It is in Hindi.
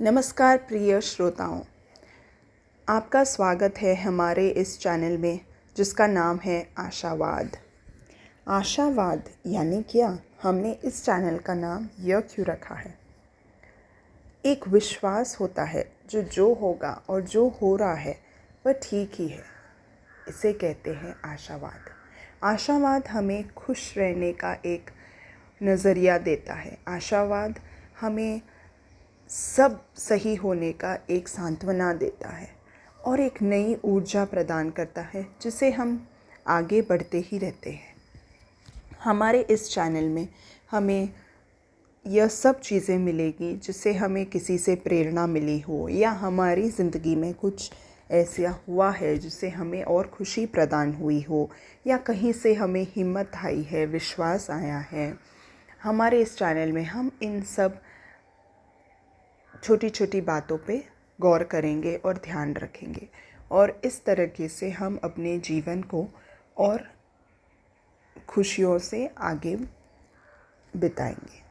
नमस्कार प्रिय श्रोताओं। आपका स्वागत है हमारे इस चैनल में, जिसका नाम है आशावाद। आशावाद यानी क्या? हमने इस चैनल का नाम यह क्यों रखा है? एक विश्वास होता है जो जो होगा और जो हो रहा है, वह ठीक ही है। इसे कहते हैं आशावाद। आशावाद हमें खुश रहने का एक नज़रिया देता है। आशावाद हमें सब सही होने का एक सांत्वना देता है और एक नई ऊर्जा प्रदान करता है, जिसे हम आगे बढ़ते ही रहते हैं। हमारे इस चैनल में हमें यह सब चीज़ें मिलेगी जिससे हमें किसी से प्रेरणा मिली हो या हमारी ज़िंदगी में कुछ ऐसा हुआ है जिससे हमें और खुशी प्रदान हुई हो या कहीं से हमें हिम्मत आई है, विश्वास आया है। हमारे इस चैनल में हम इन सब छोटी छोटी बातों पे गौर करेंगे और ध्यान रखेंगे। और इस तरीके से हम अपने जीवन को और खुशियों से आगे बिताएँगे।